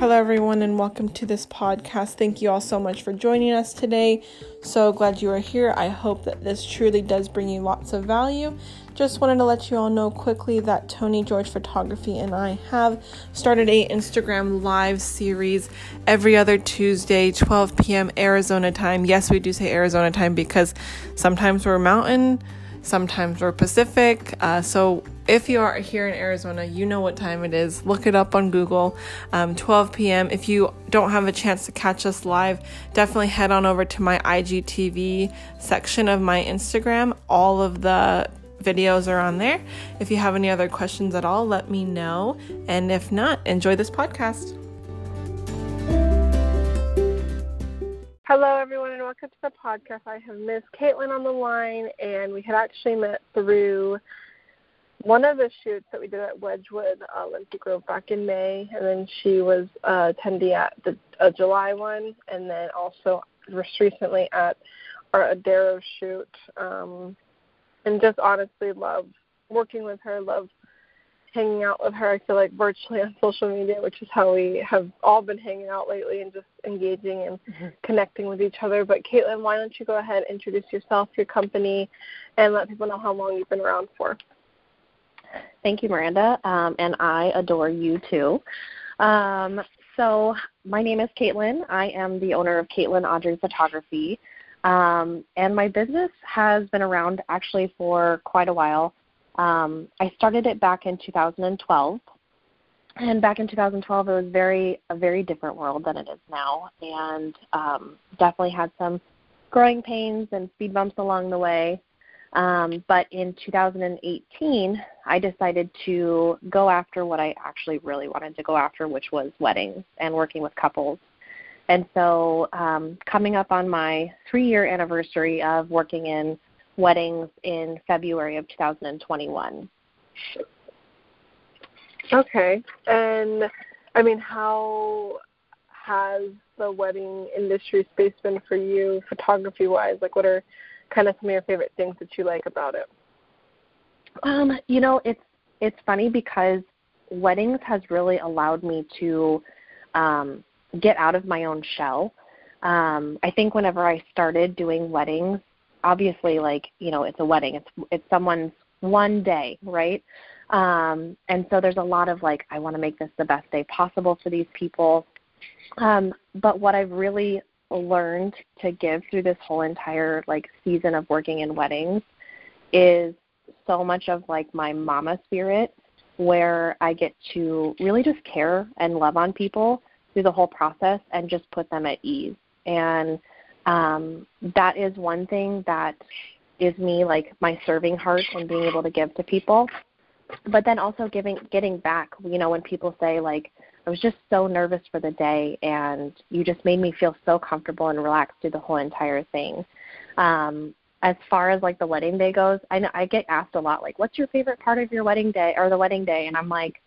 Hello, everyone, and welcome to this podcast. Thank you all so much for joining us today. So glad you are here. I hope that this truly does bring you lots of value. Just wanted to let you all know quickly that Tony George Photography and I have started a Instagram live series every other Tuesday, 12 p.m. Arizona time. Yes, we do say Arizona time because sometimes we're mountain sometimes we're Pacific. Uh, so if you are here in Arizona, you know what time it is. Look it up on Google, um, 12 p.m. If you don't have a chance to catch us live, definitely head on over to my IGTV section of my Instagram. All of the videos are on there. If you have any other questions at all, let me know. And if not, enjoy this podcast. Hello, everyone, and welcome to the podcast. I have Miss Caitlin on the line, and we had actually met through one of the shoots that we did at Wedgewood uh, Lindsay Grove back in May, and then she was uh, attending at the uh, July one, and then also just recently at our Adaro shoot. Um, and just honestly love working with her, love hanging out with her. I feel like virtually on social media, which is how we have all been hanging out lately and just engaging and mm-hmm. connecting with each other. But Caitlin, why don't you go ahead, and introduce yourself, your company, and let people know how long you've been around for. Thank you, Miranda, um, and I adore you too. Um, so my name is Caitlin. I am the owner of Caitlin Audrey Photography. Um, and my business has been around actually for quite a while. Um, I started it back in 2012, and back in 2012, it was very a very different world than it is now, and um, definitely had some growing pains and speed bumps along the way. Um, but in 2018, I decided to go after what I actually really wanted to go after, which was weddings and working with couples. And so, um, coming up on my three year anniversary of working in weddings in February of 2021. Okay. And I mean, how has the wedding industry space been for you, photography wise? Like, what are kind of some of your favorite things that you like about it? Um, you know, it's it's funny because weddings has really allowed me to um, get out of my own shell. Um, I think whenever I started doing weddings, obviously like you know it's a wedding it's it's someone's one day right um and so there's a lot of like i want to make this the best day possible for these people um but what i've really learned to give through this whole entire like season of working in weddings is so much of like my mama spirit where i get to really just care and love on people through the whole process and just put them at ease. And um, that is one thing that is me like my serving heart and being able to give to people. But then also giving getting back you know when people say like i was just so nervous for the day and you just made me feel so comfortable and relaxed through the whole entire thing. Um as far as like the wedding day goes i know i get asked a lot like what's your favorite part of your wedding day or the wedding day? And i'm like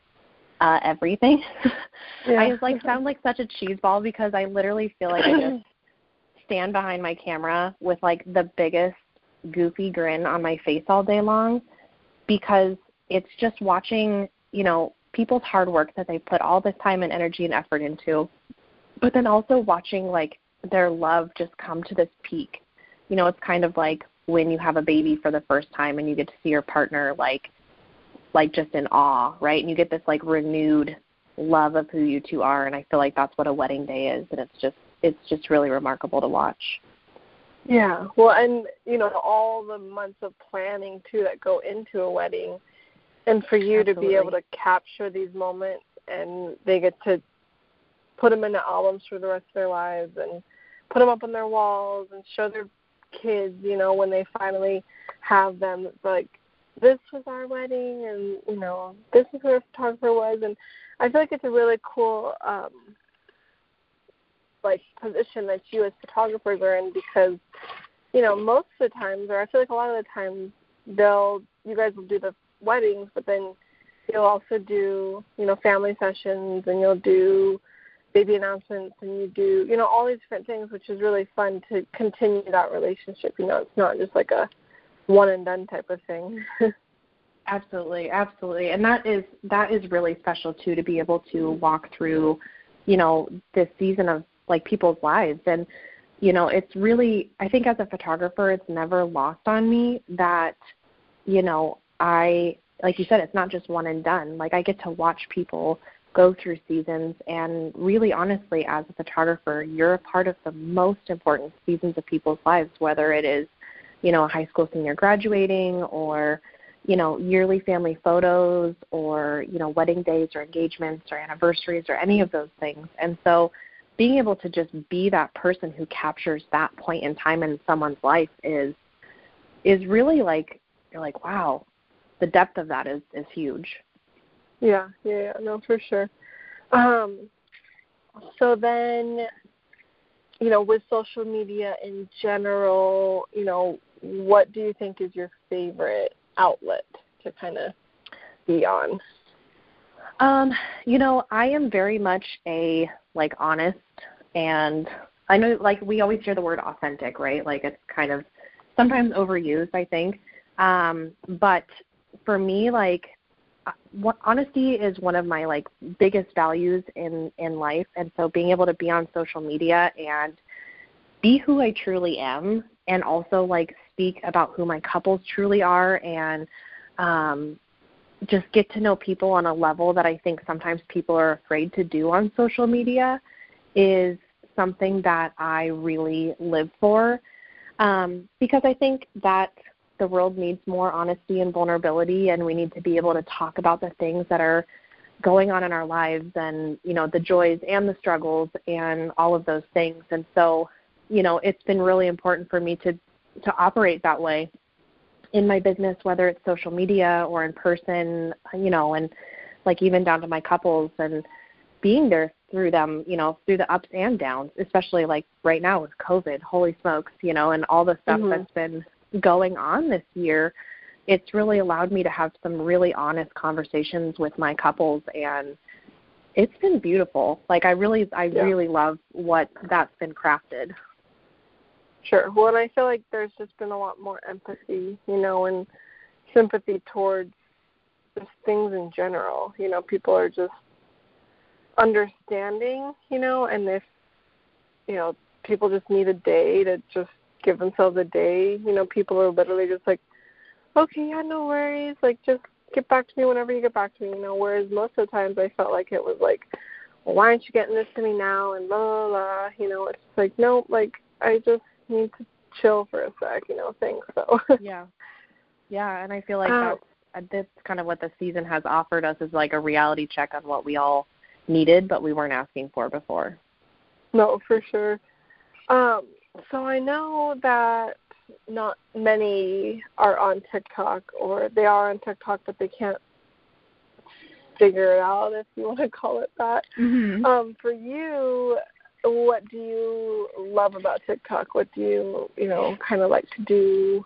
uh everything. Yeah. i just like sound like such a cheeseball because i literally feel like i just stand behind my camera with like the biggest goofy grin on my face all day long because it's just watching, you know, people's hard work that they put all this time and energy and effort into, but then also watching like their love just come to this peak. You know, it's kind of like when you have a baby for the first time and you get to see your partner like like just in awe, right? And you get this like renewed love of who you two are and I feel like that's what a wedding day is and it's just it's just really remarkable to watch. Yeah. Well, and you know all the months of planning too that go into a wedding, and for you Absolutely. to be able to capture these moments and they get to put them into albums for the rest of their lives and put them up on their walls and show their kids, you know, when they finally have them. Like this was our wedding, and you know, this is where the photographer was, and I feel like it's a really cool um like position that you as photographers are in because you know most of the times or i feel like a lot of the times they'll you guys will do the weddings but then you'll also do you know family sessions and you'll do baby announcements and you do you know all these different things which is really fun to continue that relationship. You know it's not just like a one and done type of thing. Absolutely absolutely. And that is that is really special too to be able to walk through you know, this season of like people's lives. And you know, it's really I think as a photographer it's never lost on me that you know, I like you said it's not just one and done. Like I get to watch people go through seasons and really honestly as a photographer you're a part of the most important seasons of people's lives whether it is you know a high school senior graduating or you know yearly family photos or you know wedding days or engagements or anniversaries or any of those things and so being able to just be that person who captures that point in time in someone's life is is really like you're like wow the depth of that is is huge yeah yeah, yeah no for sure um so then you know with social media in general you know what do you think is your favorite outlet to kind of be on um you know i am very much a like honest and I know like we always hear the word authentic, right? Like it's kind of sometimes overused, I think. Um, but for me, like uh, what, honesty is one of my like biggest values in in life, and so being able to be on social media and be who I truly am, and also like speak about who my couples truly are, and um, just get to know people on a level that I think sometimes people are afraid to do on social media is something that I really live for. Um, because I think that the world needs more honesty and vulnerability, and we need to be able to talk about the things that are going on in our lives and you know the joys and the struggles and all of those things and so you know it's been really important for me to to operate that way in my business whether it's social media or in person you know and like even down to my couples and being there through them, you know, through the ups and downs, especially like right now with COVID, holy smokes, you know, and all the stuff mm-hmm. that's been going on this year, it's really allowed me to have some really honest conversations with my couples and it's been beautiful. Like I really I yeah. really love what that's been crafted. Sure. Well, and I feel like there's just been a lot more empathy, you know, and sympathy towards just things in general. You know, people are just understanding, you know, and if you know people just need a day to just give themselves a day, you know, people are literally just like, okay, yeah, no worries, like just get back to me whenever you get back to me, you know. Whereas most of the times I felt like it was like, well, why aren't you getting this to me now? And la la blah, you know. It's just like no, like I just need to chill for a sec, you know. Things so. yeah, yeah, and I feel like uh, that's that's kind of what the season has offered us is like a reality check on what we all needed but we weren't asking for before. No, for sure. Um, so I know that not many are on TikTok or they are on TikTok but they can't figure it out if you want to call it that. Mm-hmm. Um, for you, what do you love about TikTok? What do you, you know, kind of like to do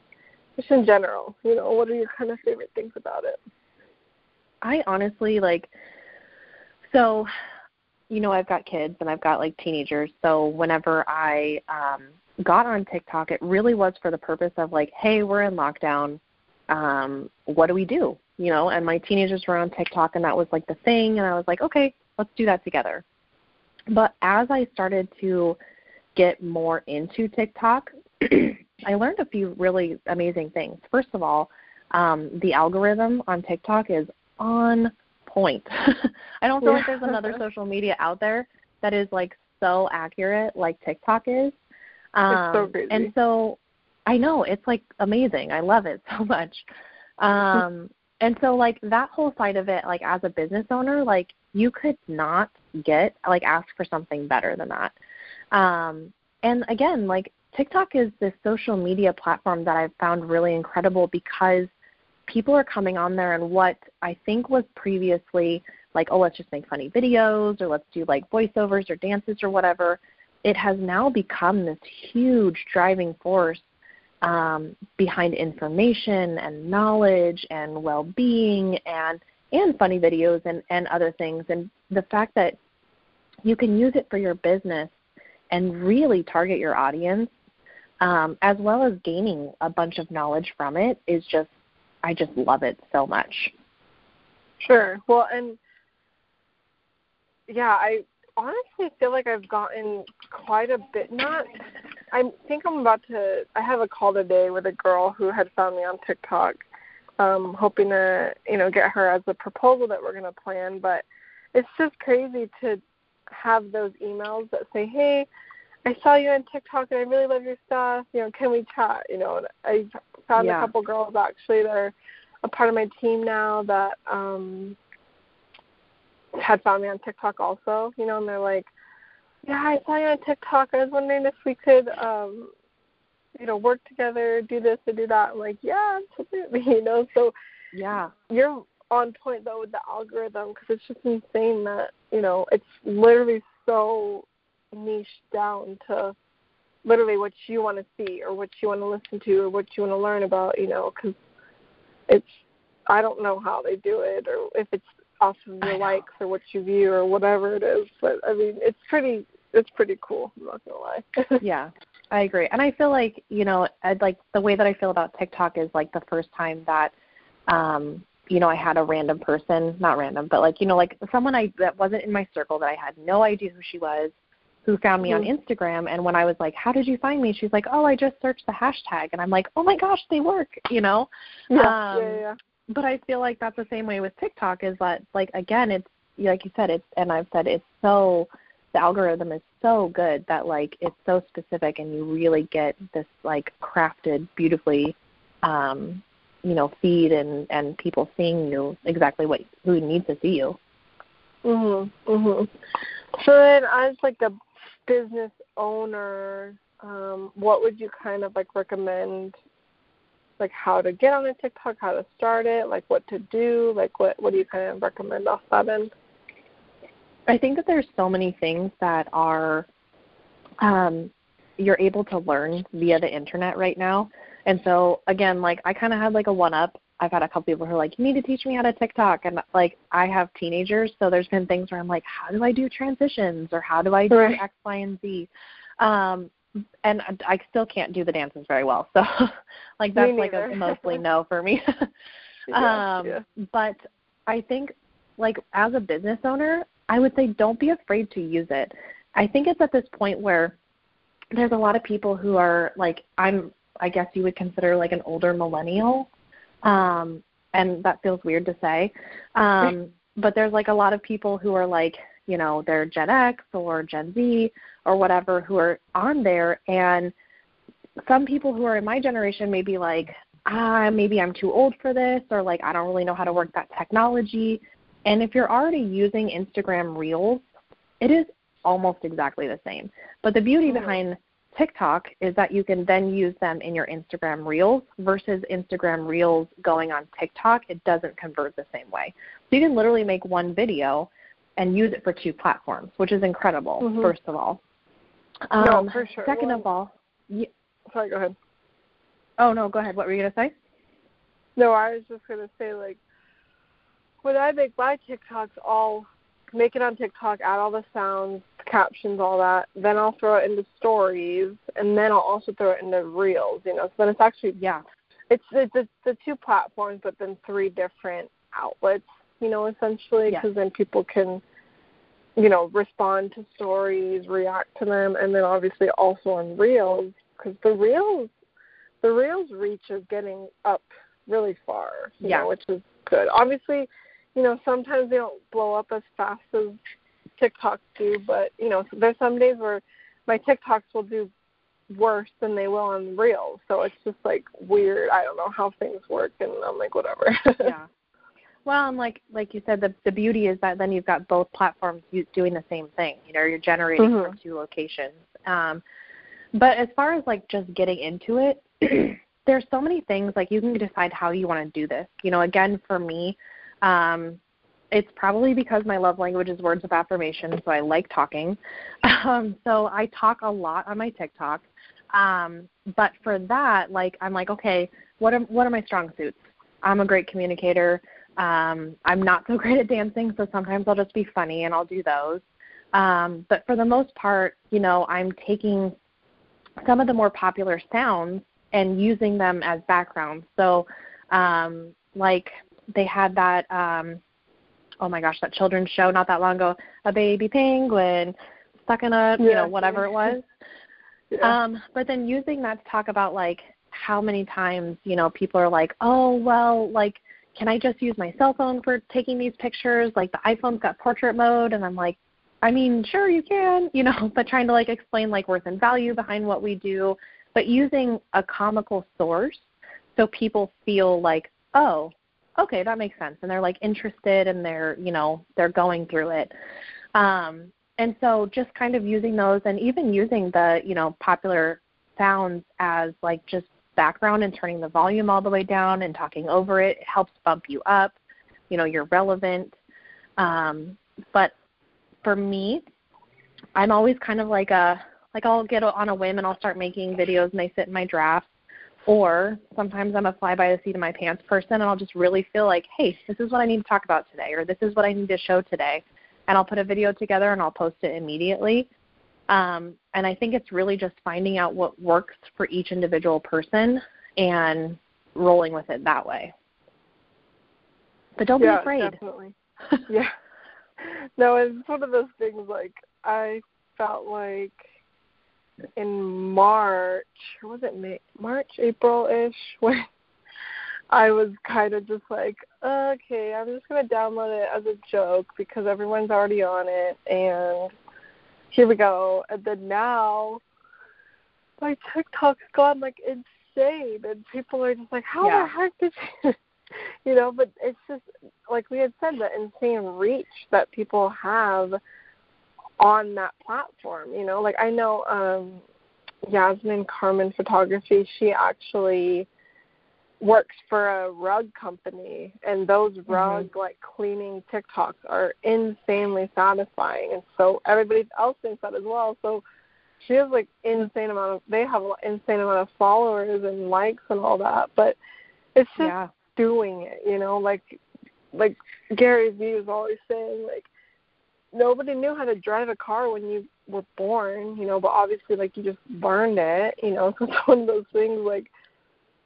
just in general? You know, what are your kind of favorite things about it? I honestly like so, you know, I've got kids and I've got like teenagers. So whenever I um got on TikTok, it really was for the purpose of like, hey, we're in lockdown. Um, what do we do? You know, and my teenagers were on TikTok and that was like the thing and I was like, okay, let's do that together. But as I started to get more into TikTok, I learned a few really amazing things. First of all, um, the algorithm on TikTok is on point. I don't feel yeah. like there's another social media out there that is like so accurate like TikTok is. Um, it's so. And so I know it's like amazing. I love it so much. Um, and so like that whole side of it, like as a business owner, like you could not get like ask for something better than that. Um, and again, like TikTok is this social media platform that I've found really incredible because people are coming on there and what I think was previously like, oh, let's just make funny videos or let's do like voiceovers or dances or whatever, it has now become this huge driving force um, behind information and knowledge and well-being and and funny videos and and other things. And the fact that you can use it for your business and really target your audience, um, as well as gaining a bunch of knowledge from it, is just I just love it so much. Sure. Well, and yeah, I honestly feel like I've gotten quite a bit. Not, I think I'm about to. I have a call today with a girl who had found me on TikTok, um, hoping to you know get her as a proposal that we're gonna plan. But it's just crazy to have those emails that say, "Hey, I saw you on TikTok and I really love your stuff. You know, can we chat?" You know, I found yeah. a couple girls actually that are a part of my team now that um had found me on TikTok also, you know, and they're like, Yeah, I saw you on TikTok. I was wondering if we could um you know, work together, do this and do that. I'm like, yeah, absolutely, you know. So yeah, you're on point though with the algorithm because it's just insane that you know it's literally so niche down to literally what you want to see or what you want to listen to or what you want to learn about. You know, because it's I don't know how they do it or if it's off of your likes or what you view or whatever it is. But I mean, it's pretty it's pretty cool. I'm not gonna lie. yeah, I agree, and I feel like you know, I'd like the way that I feel about TikTok is like the first time that, um, you know, I had a random person, not random, but like you know, like someone I that wasn't in my circle that I had no idea who she was, who found me mm-hmm. on Instagram, and when I was like, "How did you find me?" She's like, "Oh, I just searched the hashtag," and I'm like, "Oh my gosh, they work," you know. Yeah, um, yeah, yeah but I feel like that's the same way with TikTok is that like again it's like you said it's and I've said it's so the algorithm is so good that like it's so specific and you really get this like crafted beautifully um you know feed and and people seeing you exactly what who needs to see you mhm mhm so then as like a business owner um what would you kind of like recommend like how to get on a TikTok, how to start it, like what to do, like what what do you kind of recommend off that end? I think that there's so many things that are um you're able to learn via the internet right now. And so again, like I kind of had like a one up. I've had a couple people who are like, "You need to teach me how to TikTok," and like I have teenagers, so there's been things where I'm like, "How do I do transitions?" or "How do I do right. X, Y, and Z?" Um, and I still can't do the dances very well. So like that's like a mostly no for me. yeah, um yeah. but I think like as a business owner, I would say don't be afraid to use it. I think it's at this point where there's a lot of people who are like I'm I guess you would consider like an older millennial. Um and that feels weird to say. Um but there's like a lot of people who are like you know they're Gen X or Gen Z or whatever who are on there. And some people who are in my generation may be like ah maybe I'm too old for this or like I don't really know how to work that technology. And if you're already using Instagram Reels it is almost exactly the same. But the beauty behind TikTok is that you can then use them in your Instagram Reels versus Instagram Reels going on TikTok. It doesn't convert the same way. So you can literally make one video and use it for two platforms, which is incredible. Mm-hmm. First of all, um, no, for sure. Second well, of all, sorry, go ahead. Oh no, go ahead. What were you gonna say? No, I was just gonna say like when I make my TikToks, I'll make it on TikTok, add all the sounds, captions, all that. Then I'll throw it into stories, and then I'll also throw it into reels. You know, so then it's actually yeah, it's it's, it's the two platforms, but then three different outlets you know, essentially, because then people can, you know, respond to stories, react to them, and then obviously also on reels, because the reels, the reels reach is getting up really far, you yeah. know, which is good. Obviously, you know, sometimes they don't blow up as fast as TikToks do, but you know, there's some days where my TikToks will do worse than they will on reels. So it's just like weird. I don't know how things work, and I'm like, whatever. yeah. Well, and like like you said, the the beauty is that then you've got both platforms doing the same thing. You know, you're generating mm-hmm. from two locations. Um, but as far as like just getting into it, there's so many things. Like you can decide how you want to do this. You know, again for me, um, it's probably because my love language is words of affirmation, so I like talking. Um, so I talk a lot on my TikTok. Um, but for that, like I'm like, okay, what are what are my strong suits? I'm a great communicator. Um, I'm not so great at dancing, so sometimes I'll just be funny and I'll do those. Um, but for the most part, you know, I'm taking some of the more popular sounds and using them as backgrounds. So, um, like they had that um, oh my gosh, that children's show not that long ago, a baby penguin stuck in a you know whatever it was. Yeah. Um, but then using that to talk about like how many times you know people are like, oh well, like can I just use my cell phone for taking these pictures? Like the iPhone's got portrait mode, and I'm like, I mean, sure you can, you know, but trying to like explain like worth and value behind what we do, but using a comical source so people feel like, oh, okay, that makes sense, and they're like interested and they're you know they're going through it. Um, and so just kind of using those and even using the you know popular sounds as like just background and turning the volume all the way down and talking over it, it helps bump you up you know you're relevant. Um, but for me i'm always kind of like a like i'll get on a whim and i'll start making videos and they sit in my drafts or sometimes i'm a fly by the seat of my pants person and i'll just really feel like hey this is what i need to talk about today or this is what i need to show today and I'll put a video together and I'll post it immediately. Um, and I think it's really just finding out what works for each individual person and rolling with it that way. But don't yeah, be afraid. Definitely. yeah. No, it's one of those things like I felt like in March, was it May, March, April ish, when I was kind of just like, okay, I'm just gonna download it as a joke because everyone's already on it, and here we go. And then now, my TikTok's gone like insane, and people are just like, how Yeah. the heck did you? you know, but it's just like we had said, the insane reach that people have on that platform. You know, like I know um Yasmin Carmen Photography. She actually works for a rug company and those rug like cleaning TikToks are insanely satisfying and so everybody else thinks that as well. So she has like insane amount of they have an insane amount of followers and likes and all that. But it's just Yeah. doing it, you know, like like Gary Vee is always saying like nobody knew how to drive a car when you were born, you know, but obviously like you just learned it, you know, so it's one of those things like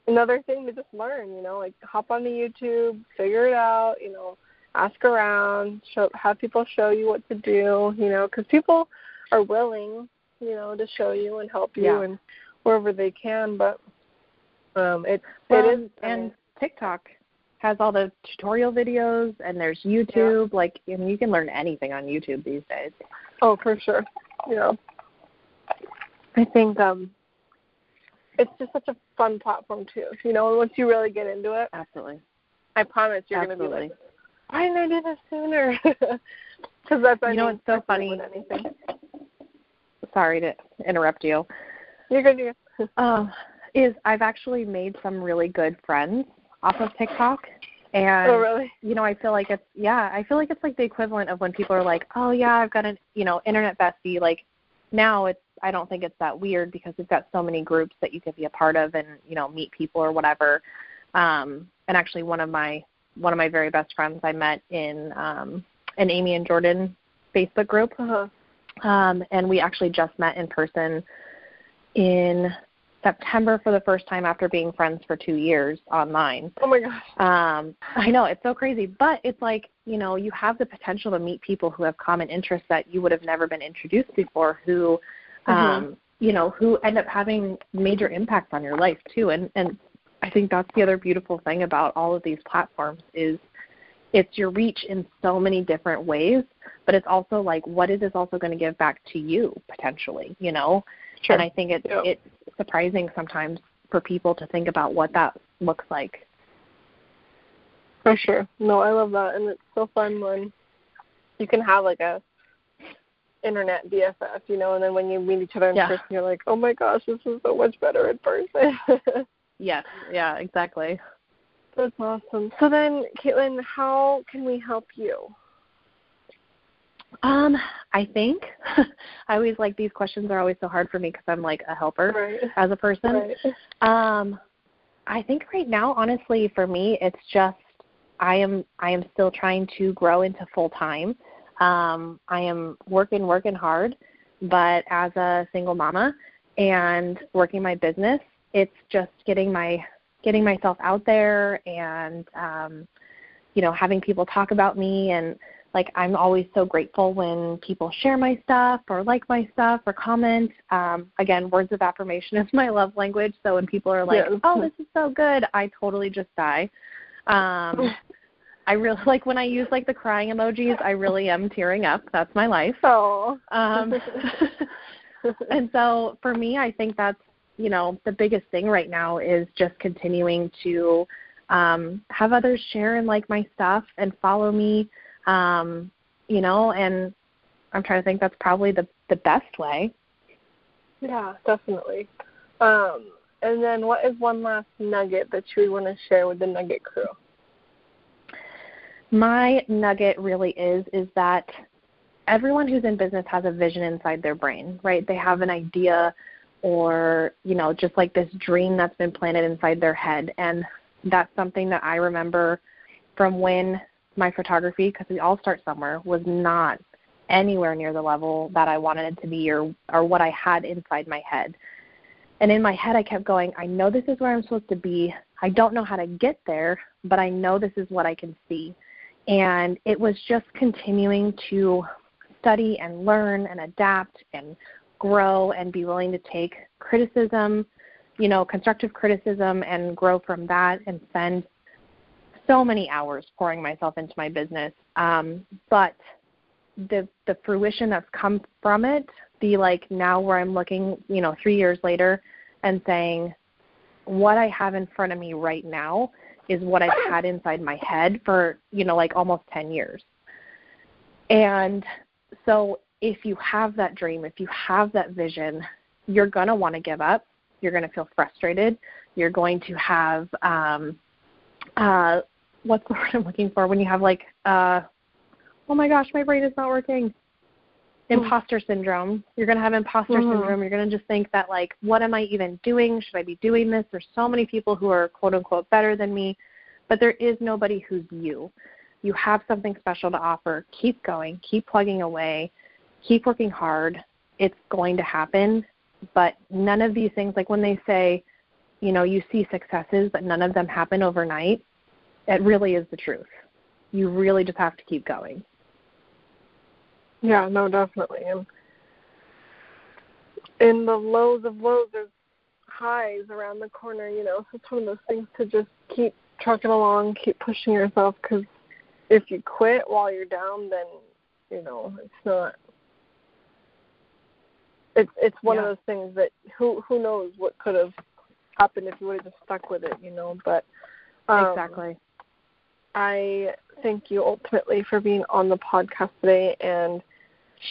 another thing to just learn, you know, like hop onto YouTube, figure it out, you know, ask around, show have people show you what to do, you know, because people are willing, you know, to show you and help you Yeah. and wherever they can, but um it Well, it is I and mean, TikTok has all the tutorial videos and there's YouTube. Like I mean, you can learn anything on YouTube these days. Oh, for sure. Yeah. I think um it's just such a fun platform too. You know, once you really get into it, Absolutely. I promise you're gonna be like, why didn't I do this sooner? Because that's I You know what's so funny? anything. Sorry to interrupt you. You're good. Um, is I've actually made some really good friends off of TikTok, and oh, really? you know I feel like it's yeah I feel like it's like the equivalent of when people are like oh yeah I've got an you know internet bestie like now it's I don't think it's that weird because we've got so many groups that you could be a part of and you know meet people or whatever. Um, and actually one of my one of my very best friends I met in um, an Amy and Jordan Facebook group Uh-huh. um, and we actually just met in person in September for the first time after being friends for two years online. Oh my gosh. Um, I know it's so crazy, but it's like you know you have the potential to meet people who have common interests that you would have never been introduced before, who um, you know who end up having major impacts on your life too. And and I think that's the other beautiful thing about all of these platforms is it's your reach in so many different ways, but it's also like what is this also going to give back to you potentially, you know? Sure. And I think it's Yeah. it's surprising sometimes for people to think about what that looks like. For sure. No, I love that, and it's so fun when you can have like a internet BFF, you know, and then when you meet each other in Yeah. person, you're like, oh my gosh, this is so much better in person. Yes, yeah, exactly. That's awesome. So then, Caitlin, how can we help you? Um, I think I always like these questions are always so hard for me because I'm like a helper Right. as a person. Right. Um, I think right now, honestly, for me, it's just I am I am still trying to grow into full time. Um, I am working working hard, but as a single mama and working my business, it's just getting my getting myself out there and um, you know, having people talk about me and like I'm always so grateful when people share my stuff or like my stuff or comment. Um, again, words of affirmation is my love language. So when people are like, "Oh, this is so good," I totally just die. Um, I really like when I use like the crying emojis. I really am tearing up. That's my life. Oh. Um, and so for me, I think that's you know the biggest thing right now is just continuing to um, have others share and like my stuff and follow me um, you know, and I'm trying to think that's probably the the best way. Yeah, definitely. Um, and then what is one last nugget that you would want to share with the Nugget crew? My nugget really is is that everyone who's in business has a vision inside their brain, right? They have an idea or, you know, just like this dream that's been planted inside their head and that's something that I remember from when my photography because we all start somewhere was not anywhere near the level that I wanted it to be or or what I had inside my head. And in my head I kept going, I know this is where I'm supposed to be. I don't know how to get there, but I know this is what I can see. And it was just continuing to study and learn and adapt and grow and be willing to take criticism, you know, constructive criticism and grow from that and spend so many hours pouring myself into my business. Um, but the the fruition that's come from it, the like now where I'm looking, you know, three years later and saying, what I have in front of me right now is what I've had inside my head for, you know, like almost ten years. And so if you have that dream, if you have that vision, you're gonna want to give up. You're gonna feel frustrated. You're going to have um, uh, what's the word I'm looking for when you have like uh oh my gosh, my brain is not working. Hmm. Imposter syndrome. You're gonna have imposter mm-hmm. syndrome. You're gonna just think that like, what am I even doing? Should I be doing this? There's so many people who are quote unquote better than me, but there is nobody who's you. You have something special to offer. Keep going. Keep plugging away. Keep working hard. It's going to happen. But none of these things, like when they say, you know, you see successes, but none of them happen overnight it really is the truth. You really just have to keep going. Yeah, no, definitely. And in the lows of lows, there's highs around the corner, you know. So it's one of those things to just keep trucking along, keep pushing yourself, because if you quit while you're down, then you know it's not. It's it's one yeah. of those things that who who knows what could have happened if you would have just stuck with it, you know. But um, exactly. I thank you ultimately for being on the podcast today and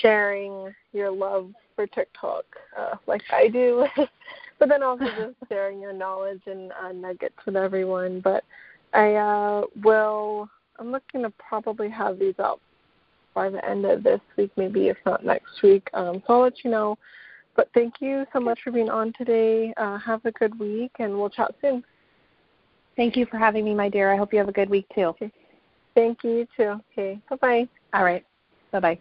sharing your love for TikTok, uh, like I do, but then also just sharing your knowledge and uh, nuggets with everyone. But I uh, will. I'm looking to probably have these out by the end of this week, maybe if not next week. Um, so I'll let you know. But thank you so much for being on today. Uh, have a good week, and we'll chat soon. Thank you for having me, my dear. I hope you have a good week too. Okay. Thank you too. Okay. Bye bye. All right. Bye bye.